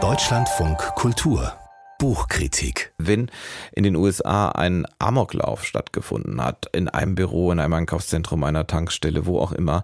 Deutschlandfunk Kultur Buchkritik. Wenn in den USA ein Amoklauf stattgefunden hat, in einem Büro, in einem Einkaufszentrum, einer Tankstelle, wo auch immer,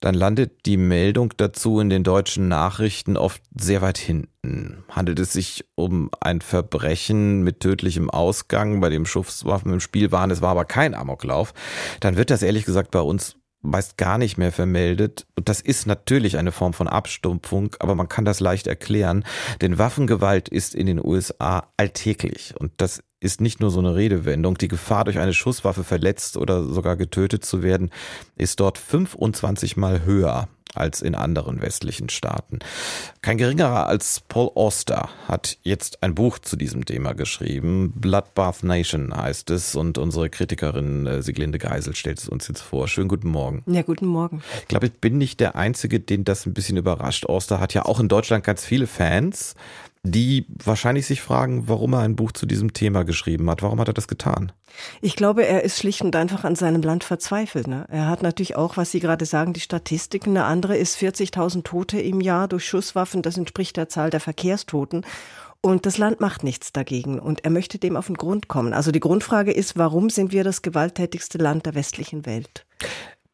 dann landet die Meldung dazu in den deutschen Nachrichten oft sehr weit hinten. Handelt es sich um ein Verbrechen mit tödlichem Ausgang, bei dem Schusswaffen im Spiel waren, es war aber kein Amoklauf, dann wird das ehrlich gesagt bei uns meist gar nicht mehr vermeldet. Und das ist natürlich eine Form von Abstumpfung, aber man kann das leicht erklären, denn Waffengewalt ist in den USA alltäglich. Und das ist nicht nur so eine Redewendung. Die Gefahr, durch eine Schusswaffe verletzt oder sogar getötet zu werden, ist dort 25 mal höher als in anderen westlichen Staaten. Kein geringerer als Paul Auster hat jetzt ein Buch zu diesem Thema geschrieben. Bloodbath Nation heißt es und unsere Kritikerin äh, Siglinde Geisel stellt es uns jetzt vor. Schönen guten Morgen. Ja, guten Morgen. Ich glaube, ich bin nicht der Einzige, den das ein bisschen überrascht. Auster hat ja auch in Deutschland ganz viele Fans die wahrscheinlich sich fragen, warum er ein Buch zu diesem Thema geschrieben hat. Warum hat er das getan? Ich glaube, er ist schlicht und einfach an seinem Land verzweifelt. Ne? Er hat natürlich auch, was Sie gerade sagen, die Statistiken. Eine andere ist 40.000 Tote im Jahr durch Schusswaffen. Das entspricht der Zahl der Verkehrstoten. Und das Land macht nichts dagegen. Und er möchte dem auf den Grund kommen. Also die Grundfrage ist, warum sind wir das gewalttätigste Land der westlichen Welt?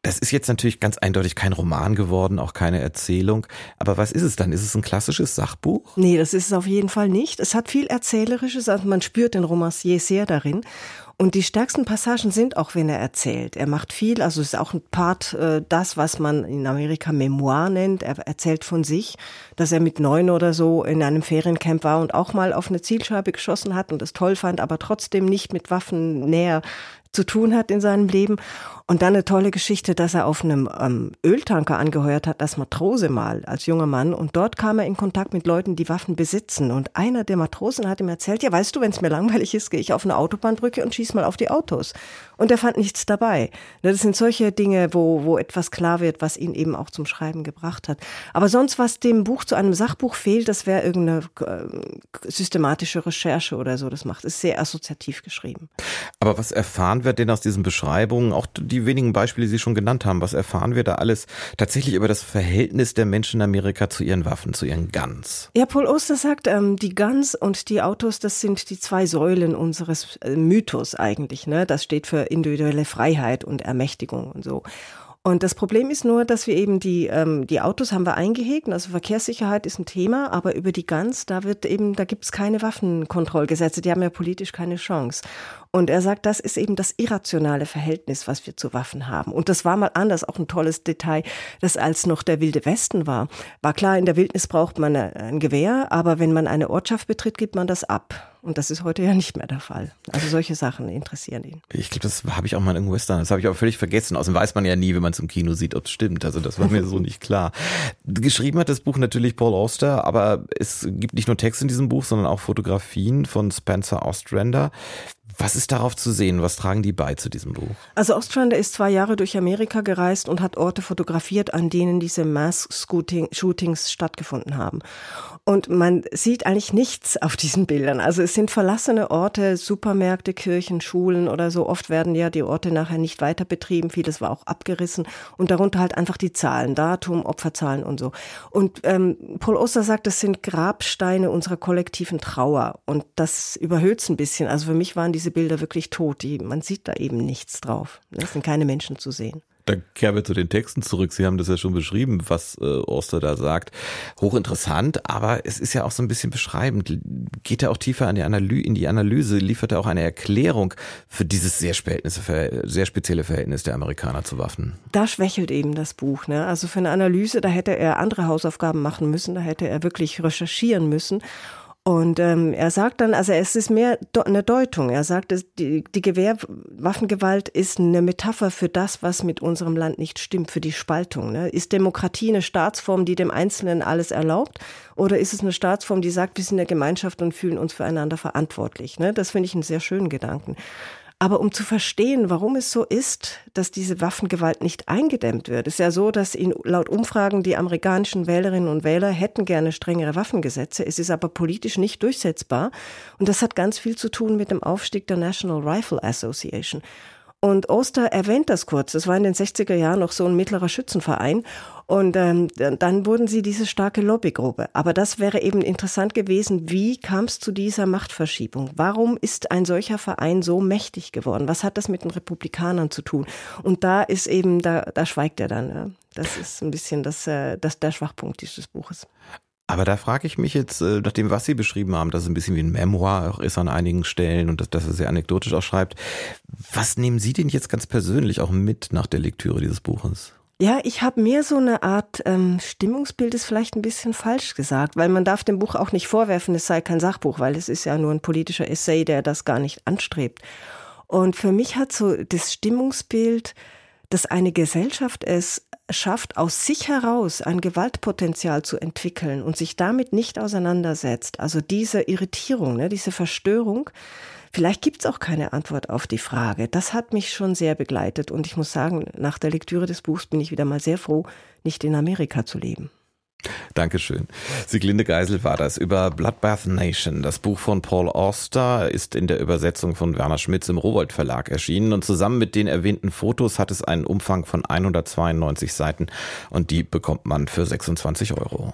Das ist jetzt natürlich ganz eindeutig kein Roman geworden, auch keine Erzählung. Aber was ist es dann? Ist es ein klassisches Sachbuch? Nee, das ist es auf jeden Fall nicht. Es hat viel Erzählerisches, also man spürt den Romancier sehr darin. Und die stärksten Passagen sind auch, wenn er erzählt. Er macht viel, also ist auch ein Part äh, das, was man in Amerika Memoir nennt. Er erzählt von sich, dass er mit neun oder so in einem Feriencamp war und auch mal auf eine Zielscheibe geschossen hat und es toll fand, aber trotzdem nicht mit Waffen näher zu tun hat in seinem Leben. Und dann eine tolle Geschichte, dass er auf einem ähm, Öltanker angeheuert hat als Matrose mal, als junger Mann. Und dort kam er in Kontakt mit Leuten, die Waffen besitzen. Und einer der Matrosen hat ihm erzählt, ja, weißt du, wenn es mir langweilig ist, gehe ich auf eine Autobahnbrücke und schieß mal auf die Autos. Und er fand nichts dabei. Ne, das sind solche Dinge, wo, wo etwas klar wird, was ihn eben auch zum Schreiben gebracht hat. Aber sonst, was dem Buch zu einem Sachbuch fehlt, das wäre irgendeine äh, systematische Recherche oder so. Das macht es sehr assoziativ geschrieben. Aber was erfahren wir denn aus diesen Beschreibungen, auch die die wenigen Beispiele, die Sie schon genannt haben, was erfahren wir da alles tatsächlich über das Verhältnis der Menschen in Amerika zu ihren Waffen, zu ihren Guns? Ja, Paul Oster sagt, ähm, die Guns und die Autos, das sind die zwei Säulen unseres äh, Mythos eigentlich. Ne? Das steht für individuelle Freiheit und Ermächtigung und so. Und das Problem ist nur, dass wir eben die, ähm, die Autos haben wir eingehegt, also Verkehrssicherheit ist ein Thema, aber über die Guns, da wird eben, da gibt es keine Waffenkontrollgesetze, die haben ja politisch keine Chance. Und er sagt, das ist eben das irrationale Verhältnis, was wir zu Waffen haben. Und das war mal anders, auch ein tolles Detail, das als noch der wilde Westen war. War klar, in der Wildnis braucht man ein Gewehr, aber wenn man eine Ortschaft betritt, gibt man das ab. Und das ist heute ja nicht mehr der Fall. Also solche Sachen interessieren ihn. Ich glaube, das habe ich auch mal in Western. Das habe ich aber völlig vergessen. Außerdem weiß man ja nie, wenn man es im Kino sieht, ob es stimmt. Also das war mir so nicht klar. Geschrieben hat das Buch natürlich Paul Auster, aber es gibt nicht nur Text in diesem Buch, sondern auch Fotografien von Spencer Ostrander. Was ist darauf zu sehen? Was tragen die bei zu diesem Buch? Also Ostrander ist zwei Jahre durch Amerika gereist und hat Orte fotografiert, an denen diese Mass-Shootings stattgefunden haben. Und man sieht eigentlich nichts auf diesen Bildern. Also es sind verlassene Orte, Supermärkte, Kirchen, Schulen oder so. Oft werden ja die Orte nachher nicht weiter betrieben. Vieles war auch abgerissen. Und darunter halt einfach die Zahlen, Datum, Opferzahlen und so. Und ähm, Paul Oster sagt, das sind Grabsteine unserer kollektiven Trauer. Und das überhöht es ein bisschen. Also für mich waren diese diese Bilder wirklich tot. Die, man sieht da eben nichts drauf. Es sind keine Menschen zu sehen. Dann kehren wir zu den Texten zurück. Sie haben das ja schon beschrieben, was äh, Oster da sagt. Hochinteressant, aber es ist ja auch so ein bisschen beschreibend. Geht er auch tiefer in die, Analy in die Analyse, liefert er auch eine Erklärung für dieses sehr, sehr spezielle Verhältnis der Amerikaner zu Waffen? Da schwächelt eben das Buch. Ne? Also für eine Analyse, da hätte er andere Hausaufgaben machen müssen, da hätte er wirklich recherchieren müssen. Und ähm, er sagt dann, also es ist mehr eine Deutung. Er sagt, die, die Gewehrwaffengewalt ist eine Metapher für das, was mit unserem Land nicht stimmt, für die Spaltung. Ne? Ist Demokratie eine Staatsform, die dem Einzelnen alles erlaubt? Oder ist es eine Staatsform, die sagt, wir sind eine Gemeinschaft und fühlen uns füreinander verantwortlich? Ne? Das finde ich einen sehr schönen Gedanken. Aber um zu verstehen, warum es so ist, dass diese Waffengewalt nicht eingedämmt wird, ist ja so, dass in, laut Umfragen die amerikanischen Wählerinnen und Wähler hätten gerne strengere Waffengesetze. Es ist aber politisch nicht durchsetzbar. Und das hat ganz viel zu tun mit dem Aufstieg der National Rifle Association. Und Oster erwähnt das kurz. Das war in den 60er Jahren noch so ein mittlerer Schützenverein. Und ähm, dann wurden sie diese starke Lobbygruppe. Aber das wäre eben interessant gewesen, wie kam es zu dieser Machtverschiebung? Warum ist ein solcher Verein so mächtig geworden? Was hat das mit den Republikanern zu tun? Und da ist eben, da, da schweigt er dann. Ja. Das ist ein bisschen das, äh, das, der Schwachpunkt dieses Buches. Aber da frage ich mich jetzt, äh, nach dem, was Sie beschrieben haben, dass es ein bisschen wie ein Memoir auch ist an einigen Stellen und dass, dass er sehr anekdotisch auch schreibt. Was nehmen Sie denn jetzt ganz persönlich auch mit nach der Lektüre dieses Buches? Ja, ich habe mehr so eine Art ähm, Stimmungsbild ist vielleicht ein bisschen falsch gesagt, weil man darf dem Buch auch nicht vorwerfen, es sei kein Sachbuch, weil es ist ja nur ein politischer Essay, der das gar nicht anstrebt. Und für mich hat so das Stimmungsbild, dass eine Gesellschaft es schafft, aus sich heraus ein Gewaltpotenzial zu entwickeln und sich damit nicht auseinandersetzt. Also diese Irritierung, ne, diese Verstörung, Vielleicht gibt es auch keine Antwort auf die Frage. Das hat mich schon sehr begleitet und ich muss sagen, nach der Lektüre des Buchs bin ich wieder mal sehr froh, nicht in Amerika zu leben. Dankeschön. Sieglinde Geisel war das über Bloodbath Nation. Das Buch von Paul Auster ist in der Übersetzung von Werner Schmitz im Rowold Verlag erschienen und zusammen mit den erwähnten Fotos hat es einen Umfang von 192 Seiten und die bekommt man für 26 Euro.